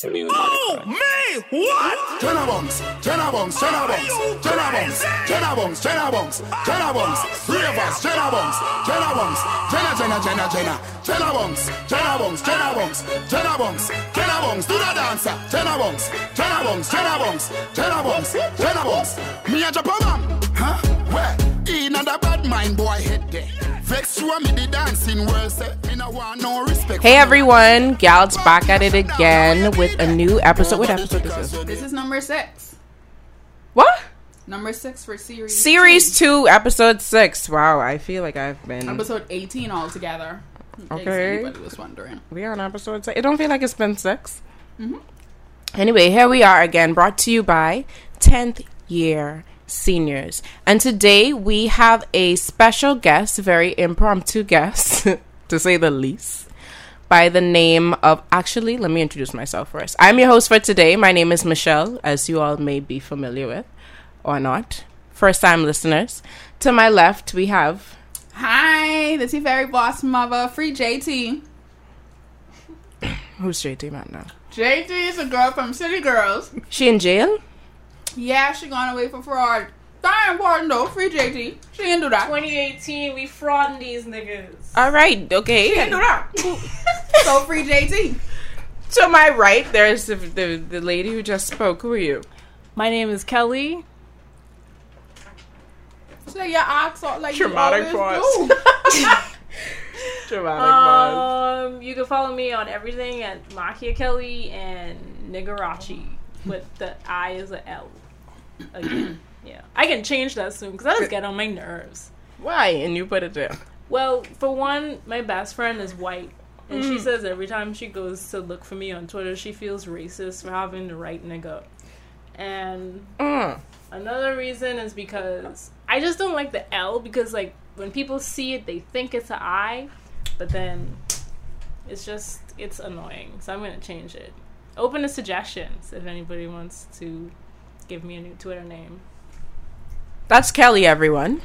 Oh, me! What? Jenna Bunks, Jenna Bunks, Jenna Bunks, Jenna Bunks, Jenna Bunks, Jenna Bunks, Jenna Bunks, three of us, Jenna Bunks, Jenna Bunks, Jenna, Jenna, Jenna, Jenna, Jenna Bunks, Jenna Bunks, Jenna Bunks, Jenna Bunks, Jenna Bunks, do the dancer, Jenna Bunks, Jenna Bunks, Jenna Bunks, Jenna Bunks, Jenna Bunks, me a Japan man, huh? Where? In a bad mind boy head there. Vex you and me the dancing world say, me no want no respect. Hey everyone, Gal's back at it again with a new episode. What episode this is? This is number six. What? Number six for series. Series 2, episode 6. Wow, I feel like I've been. Episode 18 altogether. In case Okay. anybody was wondering. We are on episode 6. It don't feel like it's been 6. Hmm. Anyway, here we are again, brought to you by 10th year seniors. And today we have a special guest, very impromptu guest, to say the least, by the name of. Actually, let me introduce myself first. I'm your host for today. My name is Michelle, as you all may be familiar with, or not. First time listeners. To my left, we have. Hi, this is very boss mother, free JT. Who's JT man now? JT is a girl from City Girls. She in jail? Yeah, she gone away for fraud. That ain't important though. Free JT. She didn't do that. 2018, we frauding these niggas. All right, okay. She didn't do that. so free JT. To my right, there's the, the the lady who just spoke. Who are you? My name is Kelly. Say your ass out like Traumatic you always pause. do. Dramatic pause. Um, you can follow me on everything at Makia Kelly and Nigarachi with the I as a L. Again, yeah, I can change that soon because that just get on my nerves. Why? And you put it there. Well, for one, my best friend is white, and she says every time she goes to look for me on Twitter, she feels racist for having the right nigga. And Mm. Another reason is because I just don't like the L because like when people see it they think it's an I, but then it's just it's annoying. So I'm gonna change it. Open to suggestions if anybody wants to give me a new Twitter name. That's Kelly, everyone.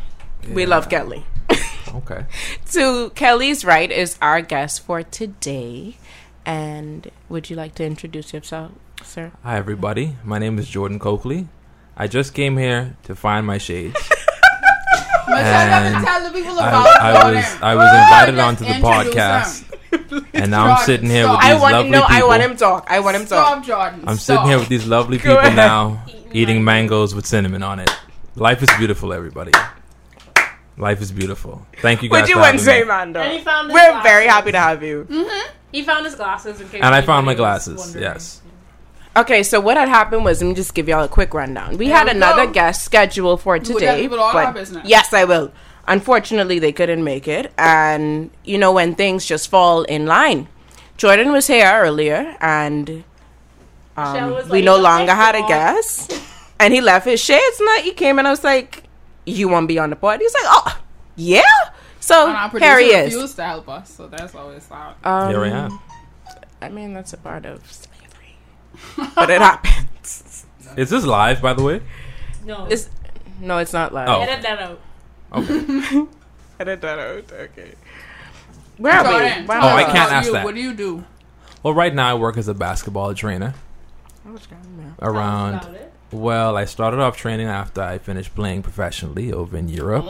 We love Kelly. Okay. To Kelly's right is our guest for today. And would you like to introduce yourself, sir? Hi, everybody. My name is Jordan Coakley. I just came here to find my shades. Michelle And doesn't tell the people I, I was. I was invited Just onto the podcast, and now I'm sitting here with stop. these I want lovely him. No, people. I want him talk. I want him talk. Stop, Jordan. I'm Stop. sitting here with these lovely Go people ahead. now, Eating eating mangoes with cinnamon on it. Life is beautiful, everybody. Life is beautiful. Thank you guys. What you for want to say, me. Mando? And he found his We're glasses. very happy to have you. He found his glasses in case And I found my glasses. wondering. Yes. Okay, so what had happened was, let me just give y'all a quick rundown. We There had we another go. guest scheduled for will tell today, people all but our business. yes, I will. Unfortunately, they couldn't make it, and you know when things just fall in line. Jordan was here earlier, and um, was we like, no "Oh, longer had a guest, and he left his shades. And he came and I was like, "You want to be on the pod?" He's like, "Oh, yeah." So And our here he producer is. refused to help us, so that's always sad. Um, Here I am. I mean, that's a part of slavery, but it happens. Is this live, by the way? No, It's, no, it's not live. Oh. edit that out. Okay. Edit that out. Okay. Where are we? Why Oh, I can't ask you. that. What do you do? Well, right now I work as a basketball trainer Tell us around. About it. Well, I started off training after I finished playing professionally over in Europe.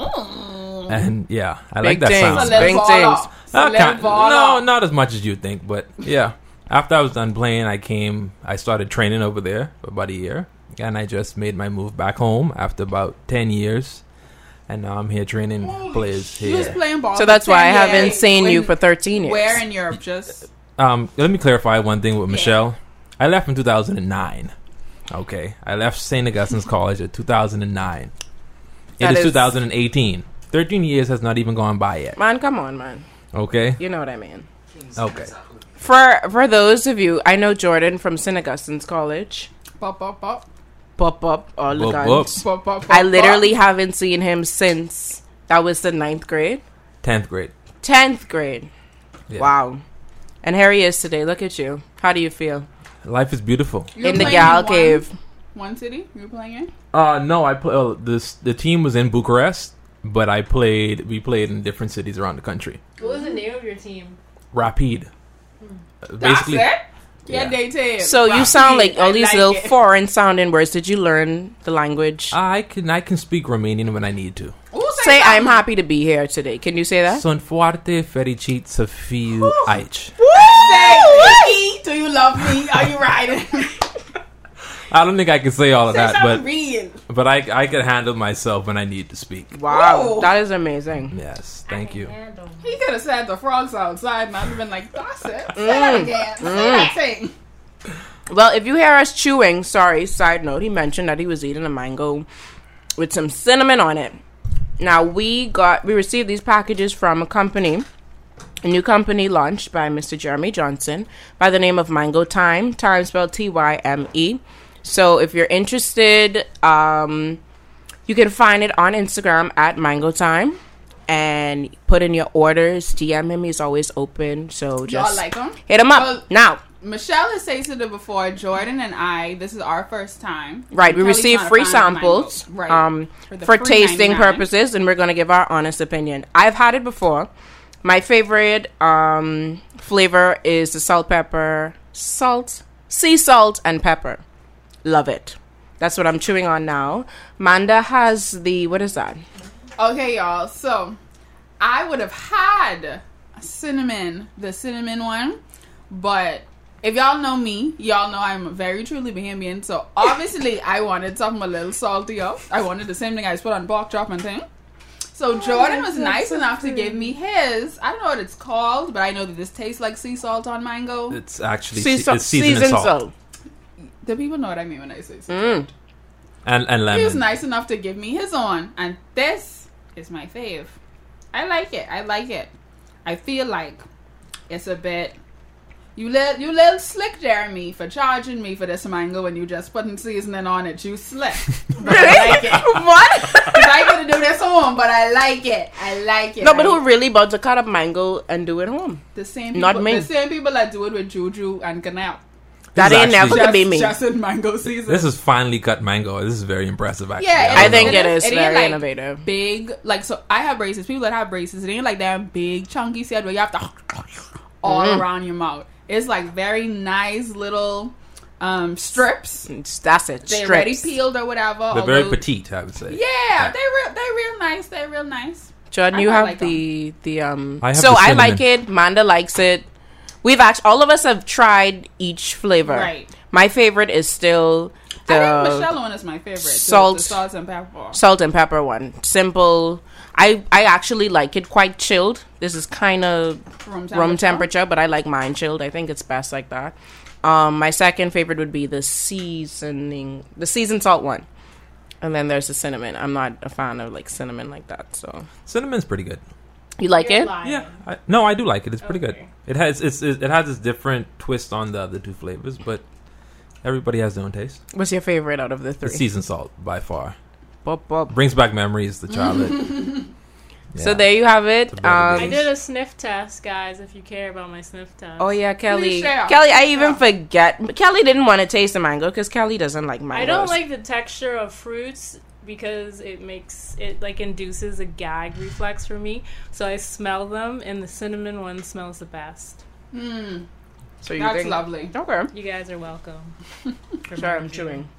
And yeah, I like that things. sound. Big baller. things. Uh, kind- no, not as much as you think, but yeah. After I was done playing, I came. I started training over there for about a year, and I just made my move back home after about ten years, and now I'm here training players You was here. playing ball. So that's why I haven't years. seen you for 13 years. Where in Europe? Just Um, let me clarify one thing with Michelle. I left in 2009. Okay, I left St. Augustine's College in 2009. That it is, is- 2018. 13 years has not even gone by yet. Man, come on, man. Okay. You know what I mean. Okay. For for those of you, I know Jordan from St. Augustine's College. pop, pop, pop, Pop up all the Whoop, guns. pop, pop, pop. I literally haven't seen him since that was the ninth grade, 10th grade. tenth grade. Yeah. Wow. And here he is today. Look at you. How do you feel Life is beautiful. You were in the playing gal one- cave? One city you were playing in? Uh no, I play. Uh, this the team was in Bucharest, but I played. We played in different cities around the country. What was the name of your team? Rapid. Uh, That's Basically, it? Yeah, Yeah. dating. So you sound like all these like little it. foreign sounding words. Did you learn the language? I can I can speak Romanian when I need to. Ooh, say I'm happy to be here today. Can you say that? Sunt foarte fericit să fiu aici. Say, Vicky, do you love me? Are you riding? I don't think I can say all of Say that, but real. but I I can handle myself when I need to speak. Wow, Whoa. that is amazing. Yes, thank you. He could have said the frogs outside and I'd have been like, that's it. Say Mm. that again. Say that thing. Well, if you hear us chewing, sorry, side note, he mentioned that he was eating a mango with some cinnamon on it. Now, we got, we received these packages from a company, a new company launched by Mr. Jeremy Johnson by the name of Mango Tyme, time spelled T Y M E. So if you're interested, um, you can find it on Instagram at Mango Tyme and put in your orders. DM him, he's always open. So just like them? hit him up Well, now. Michelle has tasted it before. Jordan and I, this is our first time. Right, we received free fan of mango. samples Right. um, For for free tasting 99. purposes, and we're going to give our honest opinion. I've had it before. My favorite um, flavor is the salt pepper, salt, sea salt, and pepper. Love it. That's what I'm chewing on now. Manda has the what is that? Okay, y'all. So I would have had cinnamon, the cinnamon one, but if y'all know me, y'all know I'm very truly Bahamian. So obviously, I wanted something a little saltier. I wanted the same thing I put on pork chop and thing. So Jordan was nice enough to give me his. I don't know what it's called, but I know that this tastes like sea salt on mango. It's actually Sea salt, it's seasoned seasoned salt, salt. Do people know what I mean when I say sea Mm. and and He was nice enough to give me his on, and this is my fave. I like it. I like it. I feel like it's a bit. You little, you little slick, Jeremy, for charging me for this mango and you just putting seasoning on it. You slick. But I like it. what? 'Cause I gonna do this home, but I like it. I like it. no, but I- who really about to cut up mango and do it home? the same people, Not me. The same people that do it with juju and canal. That is ain't never actually- gonna be me. just in mango season. This is finely cut mango. This is very impressive, actually. Yeah, I it think is- it it is is- it very like- innovative. big like so I have braces. People that have braces, it ain't like that big chunky set where you have to all Mhm. around your mouth. It's like very nice little um strips. That's it. They already Strips. peeled or whatever. They're very although- petite, I would say. Yeah, they real they real nice. They're real nice. Jordan, I you have like the the um. I have so the I like it. Manda likes it. We've actually all of us have tried each flavor. Right. My favorite is still the I think the Michelle one is my favorite. salt- the salt and pepper. salt and pepper one. Simple. I I actually like it quite chilled. This is kind of Room room temperature, but I like mine chilled. I think it's best like that. Um, my second favorite would be the seasoning, the seasoned salt one, and then there's the cinnamon. I'm not a fan of like cinnamon like that. So Cinnamon's pretty good. you like You're it? lying. Yeah, I, no, I do like it. It's pretty good. It has it's it, it has this different twist on the other two flavors, but everybody has their own taste. What's your favorite out of the three? The three? seasoned salt by far Bop, bop. brings back memories. The childhood. So there you have it. It's a better Um, I did a sniff test, guys. If you care about my sniff test. oh yeah, Kelly. Kelly, I even Yeah. forget. Kelly didn't want to taste the mango because Kelly doesn't like mangoes. I don't like the texture of fruits because it makes it like induces a gag reflex for me. So I smell them, and the cinnamon one smells the best. Mm, So you that's think? lovely. Okay. You guys are welcome. for Sorry, I'm making- chewing.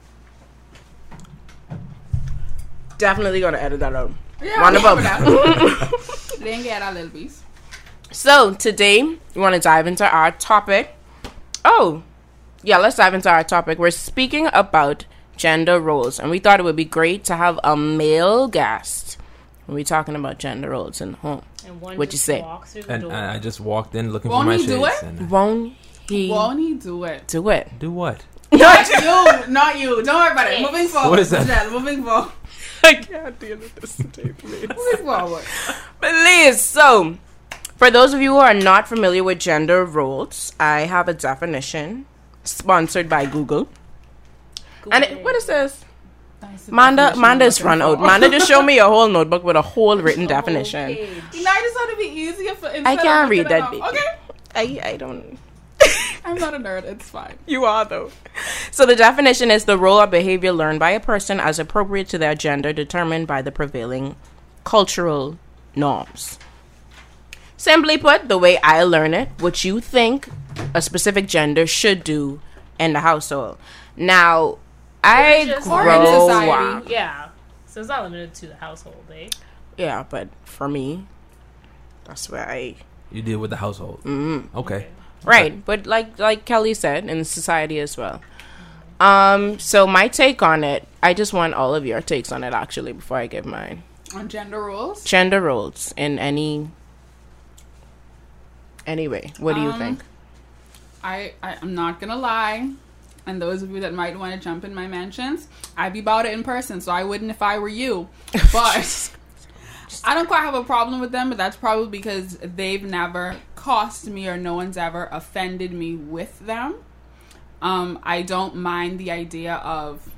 Definitely gonna edit that out. Yeah, Wonderful. that. Then get our little piece. So today we want to dive into our topic. Oh, yeah, let's dive into our topic. We're speaking about gender roles, and we thought it would be great to have a male guest when we're talking about gender roles in the home. And What'd you say? walks the and door. I just walked in looking Won't for my he do shades. it? Won't he Won't he do it? do it? do what? Not you, not you. Don't worry about it. Moving forward. What is that? Michelle, moving forward. I can't deal with this today, please. Moving forward. Please. So, for those of you who are not familiar with gender roles, I have a definition sponsored by Google. And it, what is this? Manda, Manda's run out. Manda just showed me a whole notebook with a whole written The definition. page. You I just want to be easier for. I can't read that, it up. baby. Okay. I, I don't. I'm not a nerd. It's fine. You are though. So the definition is the role or behavior learned by a person as appropriate to their gender, determined by the prevailing cultural norms. Simply put, the way I learn it, what you think a specific gender should do in the household. Now, I Just- grow up. Yeah. So it's not limited to the household, eh? Yeah, but for me, that's where I You deal with the household. Mm-hmm. Okay. Right. But like like Kelly said, in society as well. Um. So my take on it, I just want all of your takes on it actually before I give mine. On gender roles. Gender roles in any anyway. What do you Um, think? I, I I'm not gonna lie, and those of you that might want to jump in my mansions, I'd be about it in person, so I wouldn't if I were you. But I don't quite have a problem with them, but that's probably because they've never cost me or no one's ever offended me with them. Um, I don't mind the idea of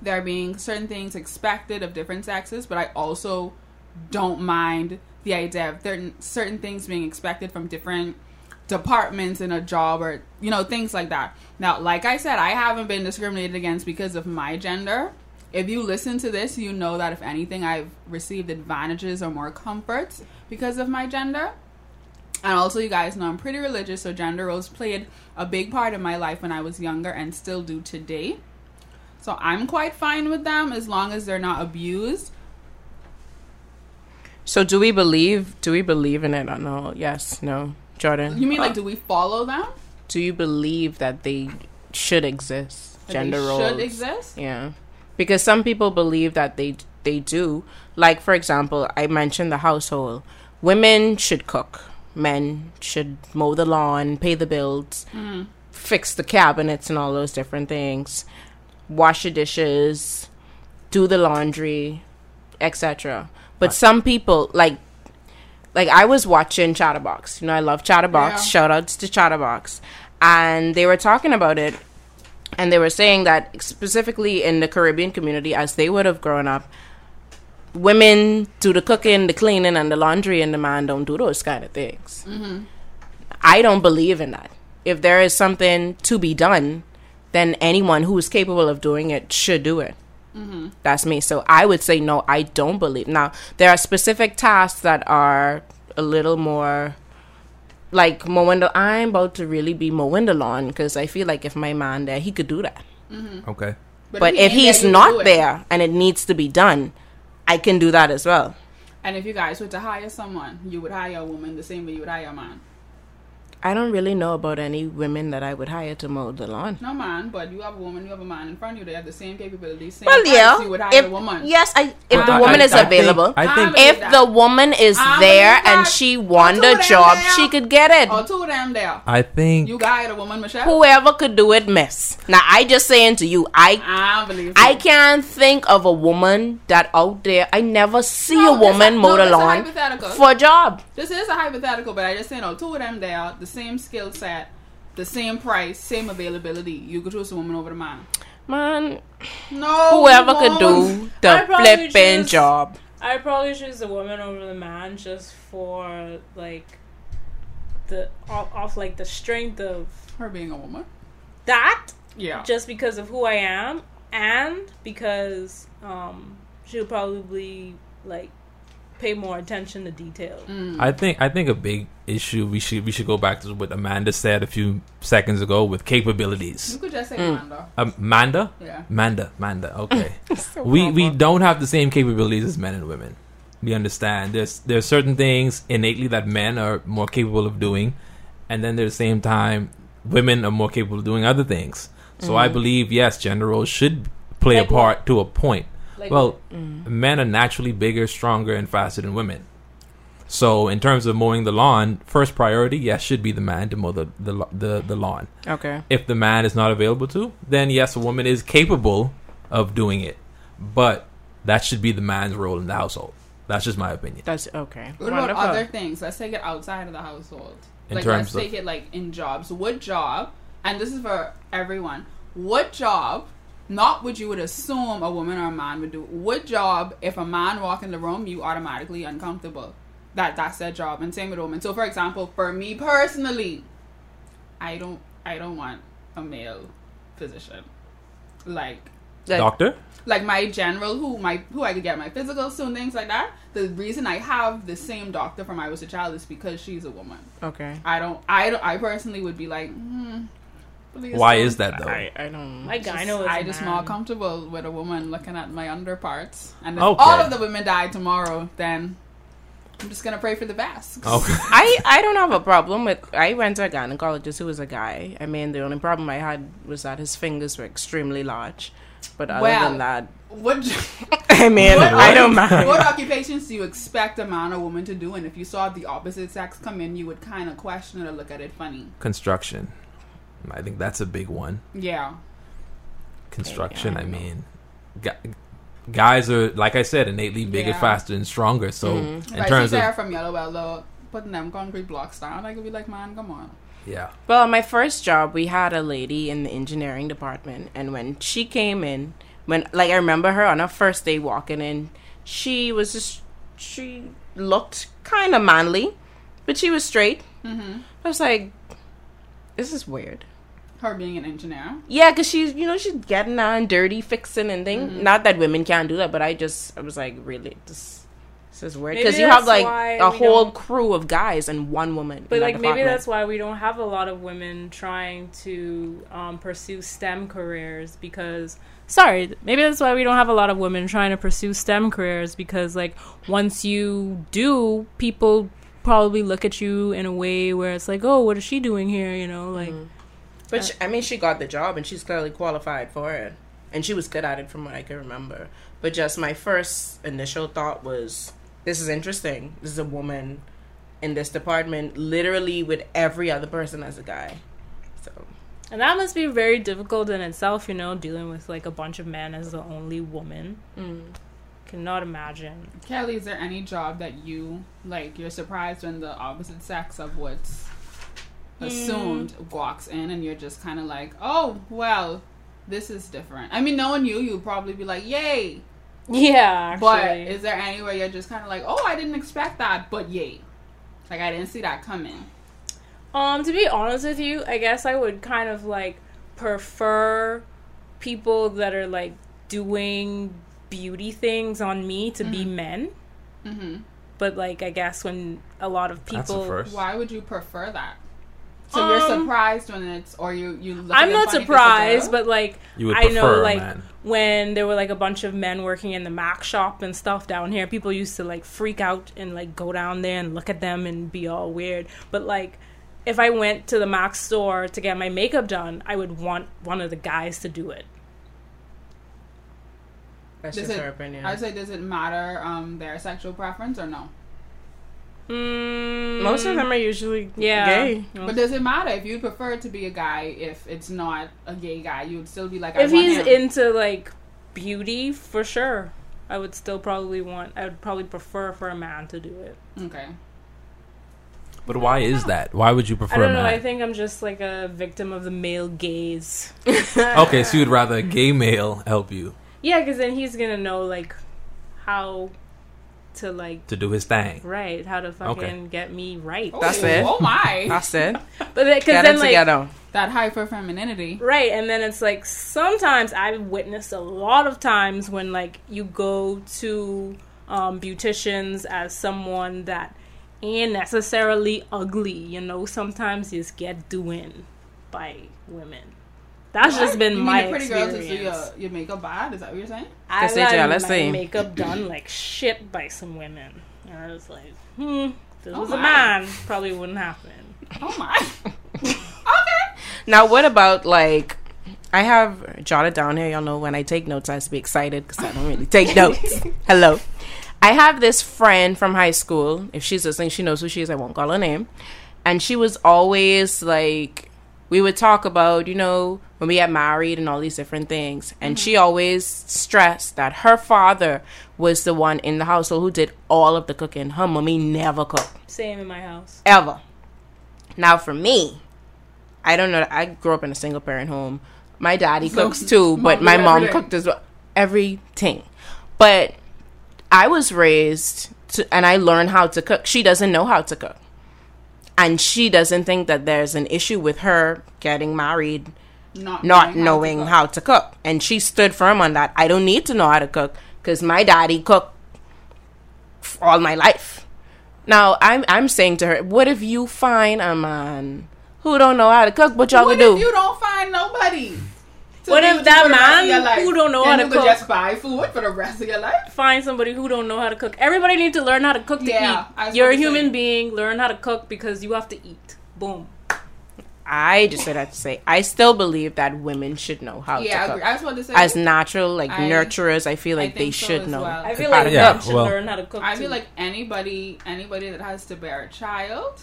there being certain things expected of different sexes, but I also don't mind the idea of certain certain things being expected from different departments in a job or you know things like that. Now, like I said, I haven't been discriminated against because of my gender. If you listen to this, you know that if anything, I've received advantages or more comforts because of my gender. And also, you guys know I'm pretty religious, so gender roles played a big part of my life when I was younger and still do today. So I'm quite fine with them as long as they're not abused. So do we believe? Do we believe in it or no? Yes. No. Jordan. You mean like, oh. do we follow them? do you believe that they should exist? That Gender they roles should exist? Yeah, because some people believe that they they do. Like for example, I mentioned the household. Women should cook. Men should mow the lawn, pay the bills, mm-hmm. fix the cabinets, and all those different things. Wash the dishes, do the laundry, etc. But some people like like I was watching Chatterbox. You know, I love Chatterbox. Yeah. Shout outs to Chatterbox. And they were talking about it and they were saying that specifically in the Caribbean community, as they would have grown up, women do the cooking, the cleaning, and the laundry, and the man don't do those kind of things. I don't believe in that. If there is something to be done, then anyone who is capable of doing it should do it. That's me. So I would say no. I don't believe. Now there are specific tasks that are a little more like mowing the. I'm about to really be mowing the lawn because I feel like if my man there, he could do that. Okay. But he if he's there, not there and it needs to be done, I can do that as well. And if you guys were to hire someone, you would hire a woman the same way you would hire a man. I don't really know about any women that I would hire to mow the lawn. No man, but you have a woman, you have a man in front of you. They have the same capabilities, same Well, yeah. You would hire If, a woman. yes, I if But the I- woman I- is I think- available, I think I if believe the woman is I there and she Or won the job, there. she could get it. Or two of them there. I think You got a woman, Michelle. Whoever could do it, miss. Now I just saying to you, I I believe. I can't think of a woman that out there. I never see No, a woman mow the it's lawn for a job. This is a hypothetical, but I just say no. Oh, two of them there, the same skill set, the same price, same availability. You could choose a woman over the man. Man, No. whoever could do the flipping choose- job. I'd probably choose the woman over the man just for like the off, off like the strength of her being a woman. that, Yeah. just because of who I am, and because um she'll probably like pay more attention to detail. Mm. I think I think a big issue we should we should go back to what Amanda said a few seconds ago with capabilities. You could just say Mm. Amanda. Um, Manda, Yeah. Manda, Manda. Okay, we we don't have the same capabilities as men and women. We understand there's there's certain things innately that men are more capable of doing, and then at the same time, women are more capable of doing other things. So I believe yes, gender roles should play Like a part to a point. Like well, mm. men are naturally bigger, stronger, and faster than women. So, in terms of mowing the lawn, first priority, yes, should be the man to mow the the, the, the lawn. Okay. If the man is not available to, then yes, a woman is capable of doing it, but that should be the man's role in the household. That's just my opinion. That's okay. What Wonderful. about other things? Let's take it outside of the household. In like terms let's take it like in jobs. What job? And this is for everyone. What job? Not what you would assume a woman or a man would do. What job? If a man walk in the room, you automatically uncomfortable. That that's their job. And same with a woman. So for example, for me personally, I don't I don't want a male physician. Like Like- Doctor? like my general who my who I could get my physicals to and things like that. The reason I have the same doctor from I was a child is because she's a woman. Okay. I don't I don't I personally would be like, hmm, please Why don't. is that though? I, I don't. My gyno is I a just man. more comfortable with a woman looking at my underparts. And if Okay. all of the women die tomorrow, then I'm just gonna pray for the best. Okay. I, I don't have a problem with. I went to a gynecologist who was a guy. I mean, the only problem I had was that his fingers were extremely large. But other Well, than that, What I mean, What- I don't mind. what occupations do you expect a man or woman to do? And if you saw the opposite sex come in, you would kind of question it or look at it funny. Construction. I think that's a big one. Yeah. Construction. Yeah, I I mean, guys are like I said, innately bigger, Yeah. faster, and stronger. So Mhm. in If I terms see of Sarah from Yellow Well, putting them concrete blocks down, I could be like, man, come on. yeah, Well, my first job, we had a lady in the engineering department, and when she came in, when like I remember her on her first day walking in, she was just she looked kind of manly, but she was straight. hmm I was like, this is weird. Her being an engineer. Yeah, because she's you know she's getting on dirty, fixing and thing. Mhm. Not that women can't do that, but I just I was like, really, this this is weird because you have like a whole crew of guys and one woman. But like maybe that's why we don't have a lot of women trying to um, pursue STEM careers because sorry, maybe that's why we don't have a lot of women trying to pursue STEM careers because like once you do, people probably look at you in a way where it's like, oh, what is she doing here? You know, like mm-hmm. uh, But she, I mean, she got the job and she's clearly qualified for it, and she was good at it from what I can remember. But just my first initial thought was, this is interesting. This is a woman in this department, literally with every other person as a guy. So And that must be very difficult in itself, you know, dealing with like a bunch of men as the only woman. Mm. Cannot imagine. Kelly, is there any job that you like? You're surprised when the opposite sex of what's assumed walks in, and you're just kind of like, oh, well, this is different. I mean, knowing you, you'd probably be like, yay. Yeah, But is there anywhere you're just kind of like, oh, I didn't expect that, but yay. Like, I didn't see that coming. Um, to be honest with you, I guess I would kind of like prefer people that are like doing beauty things on me to be men. hmm But like, I guess when a lot of that's a people, first. Why would you prefer that? So you're Um, surprised when it's, or you you. Look I'm at not funny 'cause it's a surprised, but like, You would I know like man. when there were like a bunch of men working in the Mac shop and stuff down here, people used to like freak out and like go down there and look at them and be all weird. But like, if I went to the Mac store to get my makeup done, I would want one of the guys to do it. That's Does just it- her opinion. I say, does it matter um their sexual preference or no? Mm, Most of them are usually yeah. gay. But does it matter if you prefer to be a guy if it's not a gay guy? You would still be like, I if want he's him. into like beauty, for sure, I would still probably want. I would probably prefer for a man to do it. okay. But why is that? Why would you prefer? I prefer don't a know. man? I think I'm just like a victim of the male gaze. okay, so you'd rather a gay male help you Yeah, because then he's gonna know like how to like to do his thing. right, how to fucking Okay. get me right. That's oh, it. Oh my, That's it. But because Get then it like together. that hyper femininity. Right, and then it's like sometimes I've witnessed a lot of times when like you go to um, beauticians as someone that ain't necessarily ugly, you know. Sometimes you just get doing by women. That's just been you mean my the pretty girls experience. that do your, your makeup bad? Is that what you're saying? I Let's see, got Jill, let's my see. makeup done like shit by some women, and I was like, hmm, if this Oh was a my. man, probably wouldn't happen. Oh my. okay. Now, what about like? I have jotted down here. Y'all know when I take notes, I have to be excited because I don't really take notes. Hello. I have this friend from high school. If she's listening, she knows who she is. I won't call her name. And she was always like, we would talk about, you know, when we got married and all these different things. And she mm-hmm. always stressed that her father was the one in the household who did all of the cooking. Her mommy never cooked Same in my house. ever. Now for me, I don't know. I grew up in a single parent home. My daddy So, cooks too, but my mom everything. cooked as well. Everything. But I was raised to, and I learned how to cook. She doesn't know how to cook. And she doesn't think that there's an issue with her getting married not not knowing knowing cook. how to cook. And she stood firm on that. I don't need to know how to cook because my daddy cooked all my life. Now I'm I'm saying to her, what if you find a man who don't know how to cook? What y'all What gonna if do? you don't find nobody? To What if that you for the rest of man who don't know Then how to you could cook- just buy food for the rest of your life? Find somebody who don't know how to cook. Everybody needs to learn how to cook to Yeah, eat. You're a human say. being. Learn how to cook because you have to eat. Boom. I just said that to say I still believe that women should know how Yeah, I, to agree. cook. I just wanted to say As natural, like I- nurturers, I feel I like they think so should know. well. I feel like to Yeah, should well- learn how to cook. I too. feel like anybody anybody that has to bear a child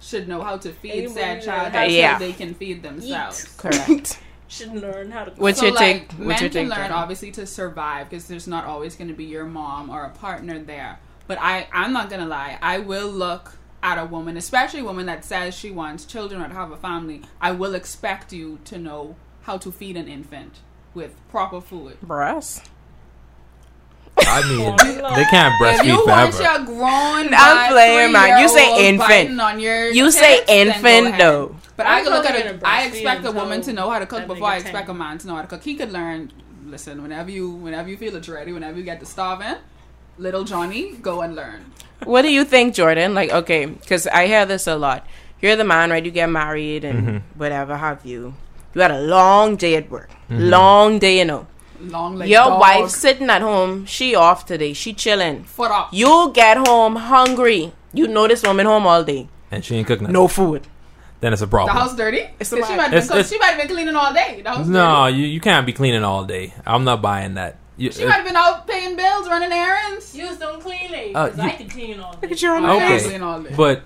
should know how to feed Anybody said that child has- so Yeah. they can feed themselves. Correct. should learn how to cook. What's so your like take? men What's your can learn Jordan? obviously to survive because there's not always going to be your mom or a partner there. But I I'm not gonna lie. I will look at a woman, especially a woman that says she wants children or to have a family. I will expect you to know how to feed an infant with proper food. Breast. I mean, oh, they can't breastfeed If you breastfeed want your grown, I'm by playing, man. You say infant. biting On your You say tits, then infant, though. But I'm I can look at gonna it. I expect a woman to know how to cook before I expect 10. a man to know how to cook. He could learn. Listen, whenever you whenever you feel it's ready, whenever you get to starving, little Johnny, go and learn. What do you think, Jordan? Like, okay, because I hear this a lot. You're the man, right? You get married and mm-hmm. whatever have you. You had a long day at work. Mm-hmm. Long day, you know. Long leg. Your dog, wife sitting at home. She off today. She chilling. foot up. You get home hungry. You know this woman home all day. and she ain't cooking. No food. Then it's a problem. the house dirty. It's 'Cause a she might, It's- be, it's- she might have been cleaning all day. The no, dirty. you, you can't be cleaning all day. I'm not buying that. You, She might have been out paying bills, running errands. You just don't clean it. Uh, 'cause you- I can clean all day. Look at your own I Okay. can't face. clean all day. but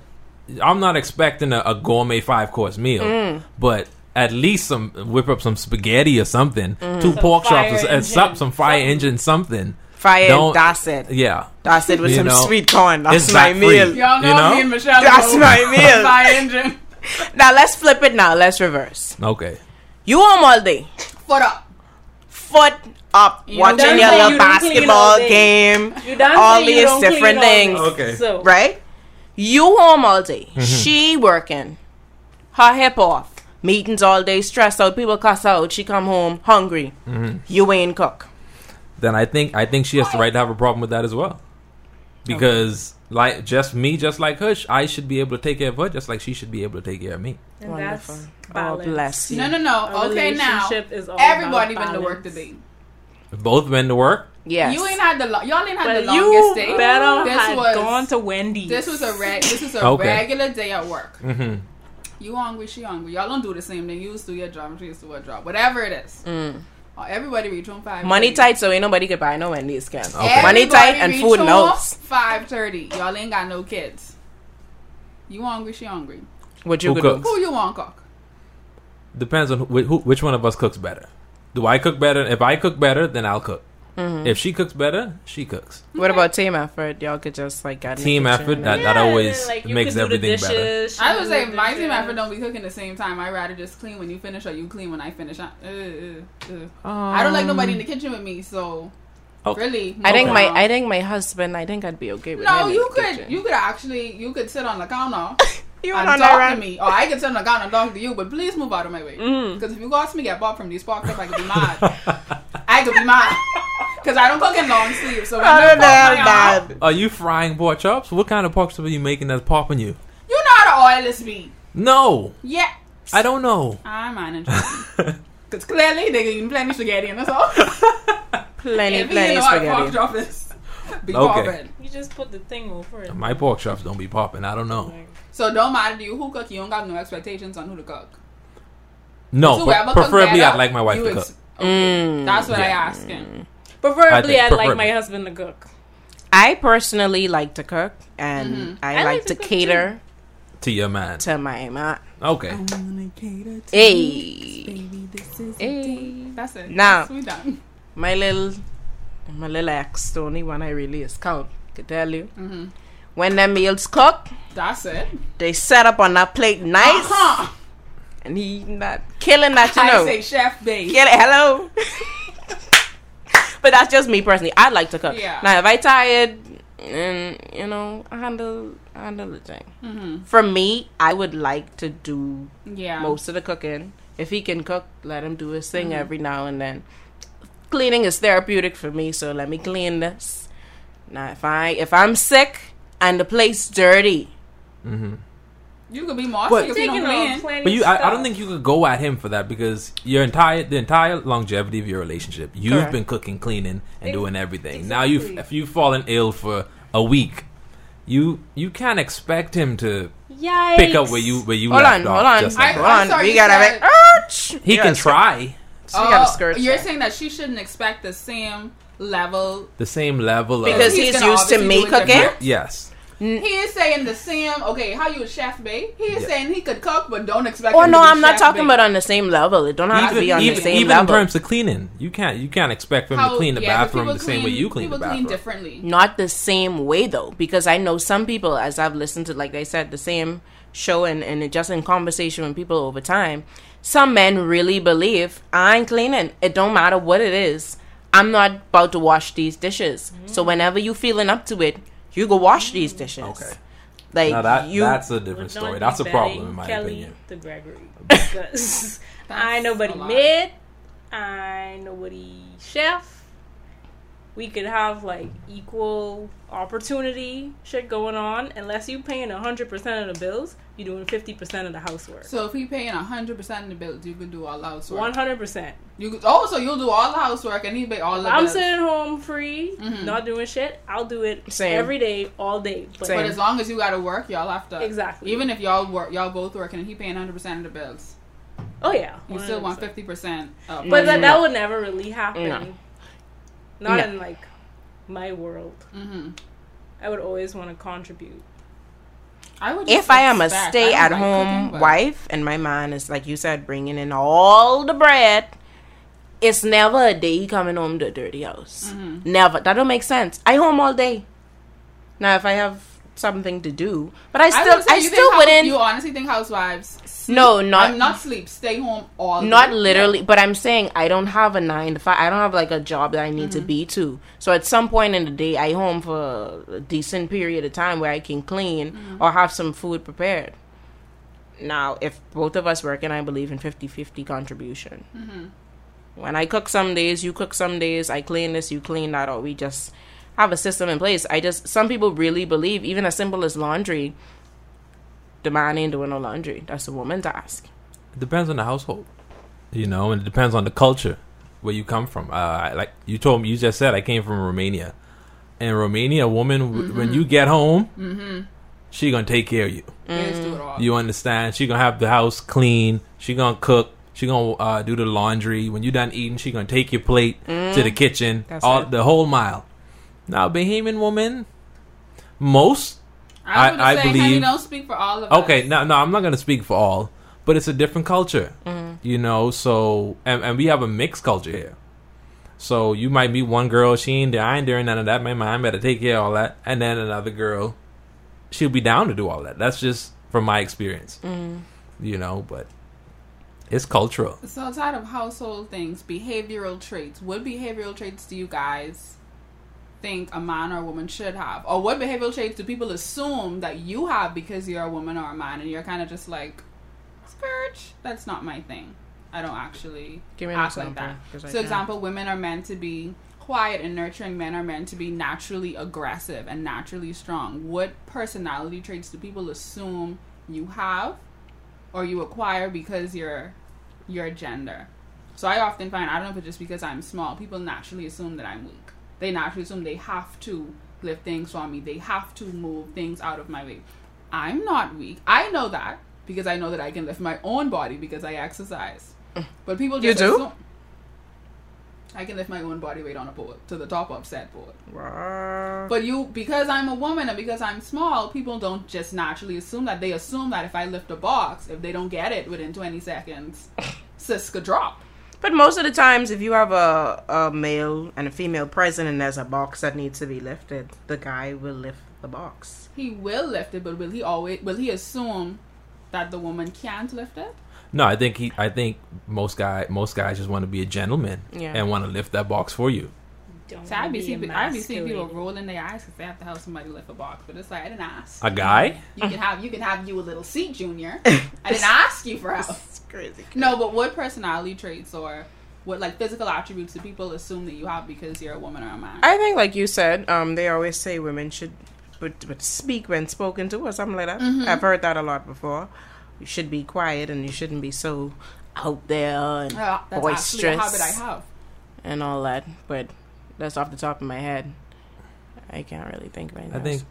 I'm not expecting a, a gourmet five course meal. Mm. But at least some whip up some spaghetti or something, Mm. two Some pork fire chops, and some some fire something. engine, something. Fire. Don't- That's it. Yeah, That's it with You some know, sweet corn. That's my free. meal. Y'all know, You know? me and Michelle. That's my meal. Fire engine. Now let's flip it. Now let's reverse. okay. You home all day. Foot up. Foot up, You watching your little you basketball all game. You done all say you these don't clean different all day. things. Okay. So right? You home all day. She working. Her hip off. Meetings all day, stressed out. People cuss out. She come home hungry. Mm-hmm. You ain't cook. Then I think I think she has the right to have a problem with that as well, because like just me, just like her, I should be able to take care of her, just like she should be able to take care of me. and Wonderful. that's Oh, bless you. No, no, no. A okay, now is all everybody about been to work today. Both men to work. Yes. You ain't had the lo- y'all ain't had But the you longest day. better This had was- gone to Wendy's. This was a reg- This was a Okay. regular day at work. Mm-hmm. You hungry? She hungry. Y'all don't do the same thing. You used to your job. She used to her job. Whatever it is. Mm. Everybody reach home five. Money tight, so ain't nobody could buy no Wendy's can. Okay. Money tight and reach food notes. Five thirty. Y'all ain't got no kids. You hungry? She hungry. What you Who could? Who you want cook? Depends on who, who, which one of us cooks better. Do I cook better? If I cook better, then I'll cook. If she cooks better, she cooks. What about team effort? Y'all could just like get in Team kitchen effort, and- that- Yeah, always like, makes could do the everything better. dishes, she I would do say the my team effort don't be cooking the same time. I rather just clean when you finish or you clean when I finish. I, uh, uh, uh. I don't like nobody in the kitchen with me, so Oh. really. I think no my. I think my husband. I think I'd be okay with him. No, in you the could kitchen. you could actually you could sit on the counter You and on talk that to me, or I can sit on the counter and talk to you. But please move out of my way, Mm. because if you go ask me get bought from these parks, I could be mad. I could be mad because I don't cook in long sleeves. So when I you don't pop my arm. Are you frying pork chops? What kind of pork chops are you making that's popping you? you know how to oil this meat. No, Yeah, I don't know. I'm managing. Because clearly they're eating plenty spaghetti and that's all. Plenty, if you plenty know how pork spaghetti. chop is, be Okay. popping. You just put the thing over it. My pork chops don't be popping. I don't know. So don't matter to you who cook. You don't got no expectations on who to cook. No, So but preferably better, I'd like my wife to cook. ex- okay. Mm. That's what I Yeah. asking. Preferably, I think I'd like my husband to cook. I personally like to cook, and Mhm. I, I like, like to to cook, cater To your man. to my man. Okay. Hey, hey. That's it. Now- That's we done. my little, my little ex, the only one I really is count. Can tell you, hmm when them meals cook, That's it. they set up on that plate nice, Uh-huh. and he eating that, killing that, you I know. say chef babe. Get it? Hello. but that's just me personally. I like to cook. Yeah. Now, if I tired, and you know, I handle handle the thing. hmm For me, I would like to do Yeah. most of the cooking. If he can cook, let him do his thing every now and then. Cleaning is therapeutic for me, so let me clean this. Now, if I if I'm sick and the place dirty, mm-hmm. You could be more But- if you don't Taking clean. on plenty But you, I, I don't think you could go at him for that because your entire the entire longevity of your relationship, you've Correct. been cooking, cleaning, and doing everything. Now you, exactly. if you've fallen ill for a week, you you can't expect him to Yikes. pick up where you where you hold left on, off. hold on, just I- like hold that. I'm on. we gotta said- make. Ouch! he Yeah, can try So oh, we gotta Oh, skirt. You're that. saying that she shouldn't expect the same level. the same level because of he's he's used to me do it cooking. different. Yes. He is saying the same. Okay, how you a chef, babe? He is Yeah. saying he could cook, but don't expect. Oh him no, to be I'm not talking babe. about on the same level. It don't have to be on even, the same even level. in terms of cleaning, you can't you can't expect him How- to clean the yeah, bathroom the same way you clean the people bathroom. clean differently. not the same way though because i know some people as i've listened to like i said the same show and, and just in conversation with people over time some men really believe i ain't cleaning it don't matter what it is i'm not about to wash these dishes so mm-hmm. whenever you feeling up to it you go wash these dishes Okay. like Now that you that's a different story. That's a problem in my Kelly opinion. to Gregory because I ain't nobody mid, I ain't nobody chef. We could have like equal opportunity shit going on. Unless you paying hundred percent of the bills, you're doing fifty percent of the housework. So if he paying hundred percent of the bills, you could do all the housework. One hundred percent. You could, oh, so you'll do all the housework and he pay all the I'm bills. sitting home free, Mhm. not doing shit. I'll do it Same. every day, all day. But Same. But as long as you got to work, y'all have to. Exactly. Even if y'all work, y'all both working, and he paying hundred percent of the bills, oh yeah, you still want 100%. fifty percent. But that, that would never really happen. No. Not No. in like my world. hmm I would always want to contribute. I would. if I am a stay at like home cooking, wife and my man is like you said bringing in all the bread, it's never a day coming home to a dirty house. Mm-hmm. Never. That don't make sense. I home all day. Now if I have something to do, but I I, still would say I, still house- wouldn't. You honestly think housewives? Sleep? No, not- I'm not sleep. Stay home all. not day. literally, but I'm saying I don't have a nine to five. I don't have like a job that I need Mm-hmm. to be to. So at some point in the day, I home for a decent period of time where I can clean Mm-hmm. or have some food prepared. Now, if both of us working, I believe in 50-50 contribution. Mm-hmm. When I cook some days, you cook some days. I clean this, you clean that, or we just have a system in place. I just some people really believe even as simple as laundry. The man ain't doing no laundry. That's a woman's task. It depends on the household, you know, and it depends on the culture where you come from. Uh, like you told me, you just said I came from Romania. In Romania, a woman w when you get home, she gonna take care of you. They just do it all. You understand? She gonna have the house clean. She gonna cook. She gonna uh, do the laundry. When you done eating, she gonna take your plate to the kitchen. That's all it. the whole mile. Now, Bahamian woman, most I, I- I say, honey, believe- don't speak for all of us. Okay, no, no, I'm not gonna speak for all, but it's a different culture, mm-hmm. you know. So, and, and we have a mixed culture here. So you might meet one girl, she ain't there, I ain't doing none of that. My mom better take care of all that, and then another girl, she'll be down to do all that. That's just from my experience, mm. you know. But it's cultural. So outside of household things, behavioral traits. What behavioral traits do you guys think a man or a woman should have? Or what behavioral traits do people assume that you have because you're a woman or a man and you're kind of just like, scourge? That's not my thing. I don't actually Give me an act like that. So can't. example, women are meant to be quiet and nurturing. Men are meant to be naturally aggressive and naturally strong. What personality traits do people assume you have or you acquire because you're your gender. So I often find I don't know if it's just because I'm small, people naturally assume that I'm weak. They naturally assume they have to lift things for me. They have to move things out of my way. I'm not weak. I know that because I know that I can lift my own body because I exercise. Mm. But people You just do? assume I can lift my own body weight on a board to the top of said board. But you, because I'm a woman and because I'm small, people don't just naturally assume that. They assume that if I lift a box, if they don't get it within 20 seconds, sis could drop. But most of the times, if you have a, a male and a female present and there's a box that needs to be lifted, the guy will lift the box. He will lift it, but will he always? Will he assume that the woman can't lift it? No, I think he. I think most guy, most guys just want to be a gentleman Yeah. and want to lift that box for you. Don't So I be be seeing I be seeing people rolling their eyes because they have to help somebody lift a box, but it's like I didn't ask. A guy? You can have you can have you a little seat, Junior. I didn't ask you for help. It's crazy. No, but what personality traits or what like physical attributes do people assume that you have because you're a woman or a man? I think, like you said, um, they always say women should but, but speak when spoken to or something like that. Mm-hmm. I've heard that a lot before. You should be quiet and you shouldn't be so out there and Uh, that's actually a boisterous habit I have. and all that. But that's off the top of my head. I can't really think right now. I think,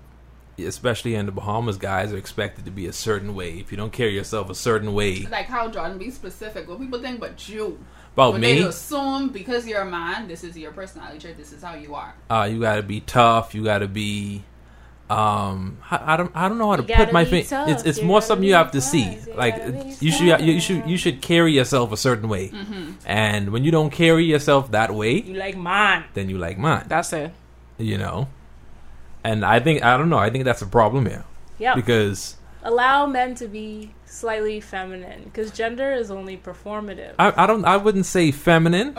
especially in the Bahamas, guys are expected to be a certain way. If you don't carry yourself a certain way Like how Jordan be specific. What people think but you. about when me, they assume because you're a man, this is your personality trait, this is how you are. uh, you got to be tough. You got to be. Um, I, I don't. I don't know how to put my tough. It's it's more something you have to tough. see. You Like you should you should you should carry yourself a certain way, Mm-hmm. and when you don't carry yourself that way, You like mine. then you like mine. that's it. You know, and I think I don't know. I think that's a problem here Yeah. because Allow men to be slightly feminine because gender is only performative. I, I don't. I wouldn't say feminine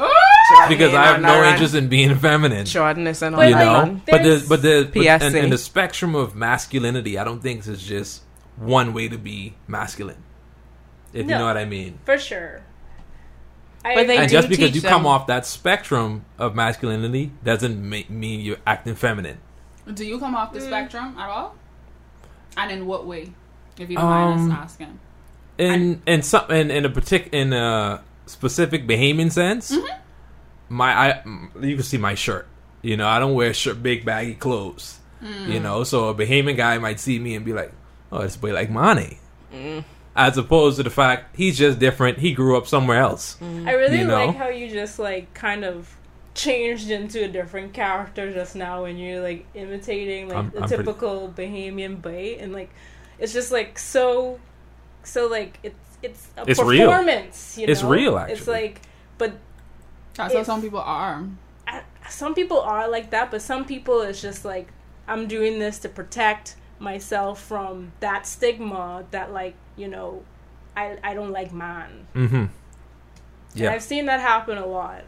because I have no interest in being feminine. shortness and all But you that. know, but the but the but, and, and the spectrum of masculinity, I don't think is just one way to be masculine. If you know what I mean. For sure. I, But they and do just because teach you come off that spectrum of masculinity doesn't ma- mean you're acting feminine. Do you come off the Mm. spectrum at all? And in what way? If you don't mind Um, us asking. In in some in, in a partic in a specific Bahamian sense, Mm-hmm. my I you can see my shirt. You know, I don't wear shirt, big baggy clothes. Mm. You know, so a Bahamian guy might see me and be like, "Oh, this boy like Money," Mm. as opposed to the fact he's just different. He grew up somewhere else. I really you know? like how you just like kind of changed into a different character just now when you're like imitating like I'm- the I'm pretty- typical Bahamian bite and like it's just like so so like it's it's a It's real. performance you know It's real, it's actually. It's like but That's how some people are. I, some people are like that but some people it's just like I'm doing this to protect myself from that stigma that like you know I I don't like man Mm-hmm. and Yeah. I've seen that happen a lot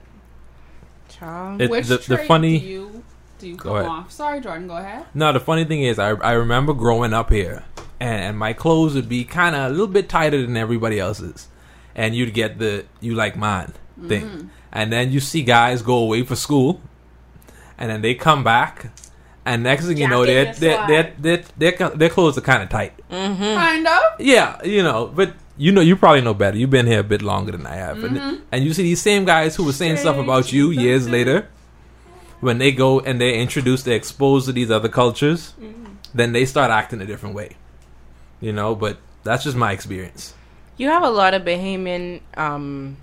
Child. It- Which the, the funny do you do you Go come ahead. off? Sorry, Jordan, go ahead. no, the funny thing is, I I remember growing up here, and, and my clothes would be kind of a little bit tighter than everybody else's, and you'd get the you like mine thing, Mm-hmm. and then you see guys go away for school, and then they come back, and next thing you know, their Jacket their and their, their their co- their clothes are kind of tight. Kind of. Yeah, you know, but you know, you probably know better. You've been here a bit longer than I have, Mm-hmm. and, and you see these same guys who were saying stuff about you years later. When they go and they're introduced, they're exposed to these other cultures, then they start acting a different way. You know, but that's just my experience. You have a lot of Bahamian um,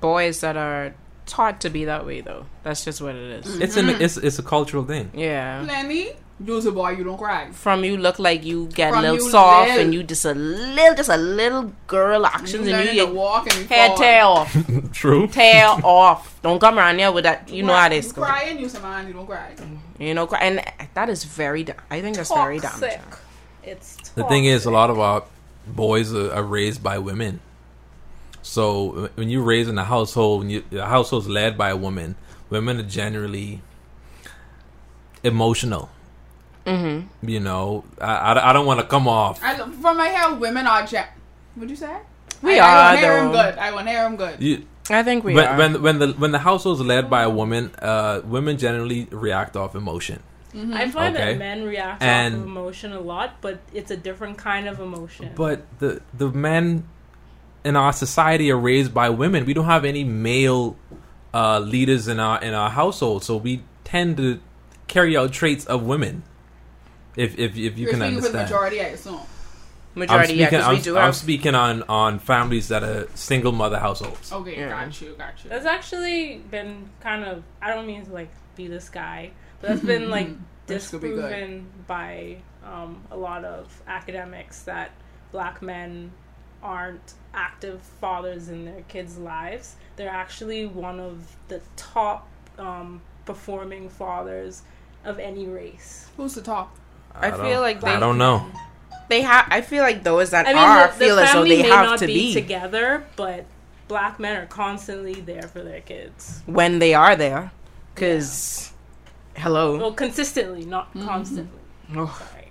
boys that are taught to be that way, though. That's just what it is. It's an it's it's a cultural thing. Yeah. Plenty. You's a boy, you don't cry. From you look like you get From a little soft little. and you just a little, just a little girl You actions and learning you to get walk and hair fall. tear off, True. Tail off. Don't come around here with that. You know how this You goes. crying, you some man, you don't cry. You know, and that is very. Da- I think that's very toxic. damaging. It's The thing is, a lot of our boys are, are raised by women. So when you raise in a household, when you, a household's led by a woman, women are generally emotional. Mm-hmm. You know, I, I, I don't want to come off. I, from my hair, women are jack. What'd you say? We I, I are, want hair 'em though. good. I want hair 'em good. You, I think we when, are. when when the when the household's led by a woman, uh, women generally react off emotion. I find Okay. that men react And- off of emotion a lot, but it's a different kind of emotion. But the the men in our society are raised by women. We don't have any male uh, leaders in our in our household, so we tend to carry out traits of women. If if if you You're can speaking for the understand, majority, I assume. I'm Majority, yeah, speaking. 'cause we I'm, do I'm have. speaking on on families that are single mother households. Okay, Yeah. got you, got you. that's actually been kind of I don't mean to like be this guy, but that's been like This be disproven by um, a lot of academics that black men aren't active fathers in their kids' lives. They're actually one of the top um, performing fathers of any race. Who's the top? I don't- feel like I they- don't know. They have. I feel like those that I mean, are the, the feel as though they may have not to be, be together, but black men are constantly there for their kids. when they are there, because Hello. Well, consistently, not Mm-hmm. constantly. Oh. Sorry.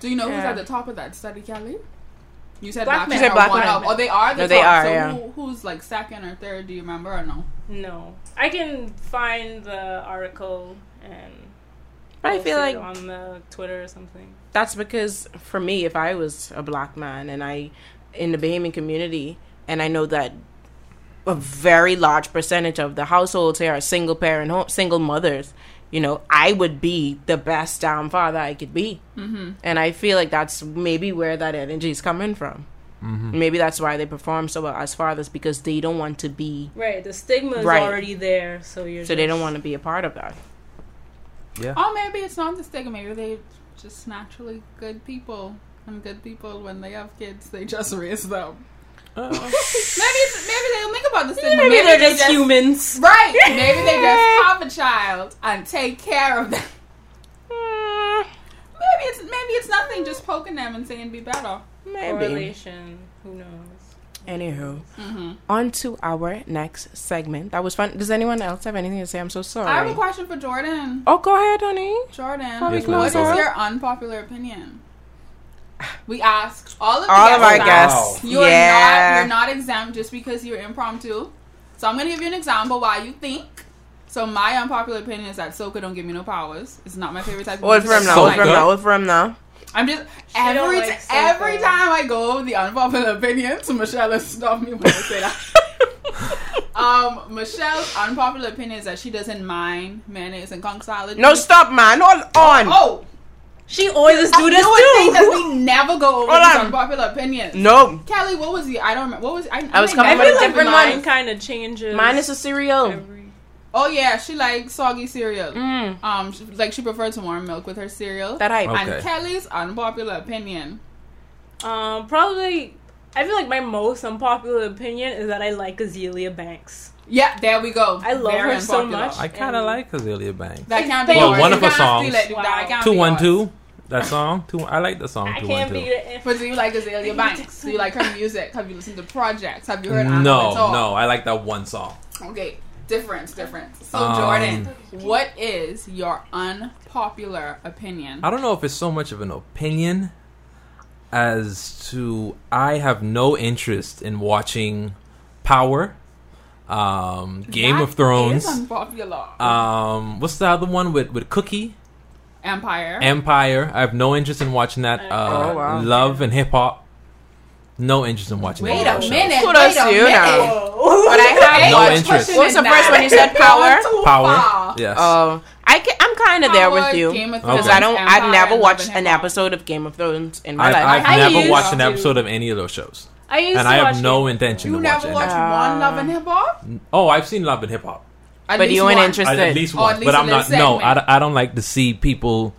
Do you know who's at the top of that study, Kelly? You said Black black, men. men You said are black one men. up. Oh, they are the No, top. they are, So yeah. who, who's like second or third? Do you remember or no? No, I can find the article and. But I feel like on the Twitter or something. that's because for me, if I was a black man and I in the Bahamian community, and I know that a very large percentage of the households here are single parent, home, single mothers. You know, I would be the best damn father I could be, mm-hmm. and I feel like that's maybe where that energy is coming from. Maybe that's why they perform so well as fathers because they don't want to be, Right, the stigma is Right. already there, so you're. so they don't want to be a part of that. Yeah. Oh, maybe it's not the stigma. Maybe they just naturally good people, and good people when they have kids, they just raise them. Maybe maybe they don't think about the stigma. Maybe, they're they just humans. Right. Maybe they just have a child and take care of them. Mm, Maybe it's maybe it's nothing. Just poking them and saying be better. maybe. Correlation. Who knows? Anywho, Mm-hmm. on to our next segment. That was fun. Does anyone else have anything to say? I'm so sorry. I have a question for Jordan. oh, go ahead, honey. Jordan, Yes, what ma'am. is your unpopular opinion? We asked all of the All of our guests. guests. You're not you're not exempt just because you're impromptu. So I'm gonna give you an example why you think. So my unpopular opinion is that Soca don't give me no powers. It's not my favorite type of Hold music. for him now. So Hold for him now. Hold for him now. I'm just don't every like t- every time I go the unpopular opinion, so Michelle has stopped me when I say that. um, Michelle's unpopular opinion is that she doesn't mind mayonnaise and conch salad. No, stop, man. Hold on. Oh, She always do you this would think that too. we never go over Hold these on. unpopular opinions. No. Kelly, what was the? I don't remember. What was I? I was coming I with a feel like different mine one. kind of changes. Mine is a cereal. every. Oh yeah, she likes soggy cereal. Mm. Um, she, like she prefers warm milk with her cereal. That hype. Okay. And Kelly's unpopular opinion. Um, probably. I feel like my most unpopular opinion is that I like Azealia Banks. Yeah, there we go. I love Very her so much. I kind of like Azealia Banks. That can't be Well, one of her songs. steal it, that Wow. can't Two be one yours. two. That song. Two. I like the song. I Two one can't two. be the. But do you like Azealia Banks? Do you like her music? Have you listened to projects? Have you heard No, no. I like that one song. Okay, difference, difference. So Um, Jordan, what is your unpopular opinion? I don't know if it's so much of an opinion as to I have no interest in watching Power, um, Game That of Thrones. is unpopular. Um, what's the other one with with Cookie Empire. Empire? I have no interest in watching that. Uh, Oh, wow. Love and Hip Hop. No interest in watching. Wait those a minute. Kudos wait a to you now. But I have No interest. What was the first one you said? Power. Power. Yes. Oh, I can, I'm kind of there with you because Thrones, I don't. Empire, I've never watched an episode of Game of Thrones in my I've, life. I've I never watched an to. episode of any of those shows, I used and to I watch have no it. intention You to never watch watched one Love and Hip Hop? Oh, I've seen Love and Hip Hop. At But you ain't one. interested. I- At least one, at least but I'm not. little No, I. I don't like to see people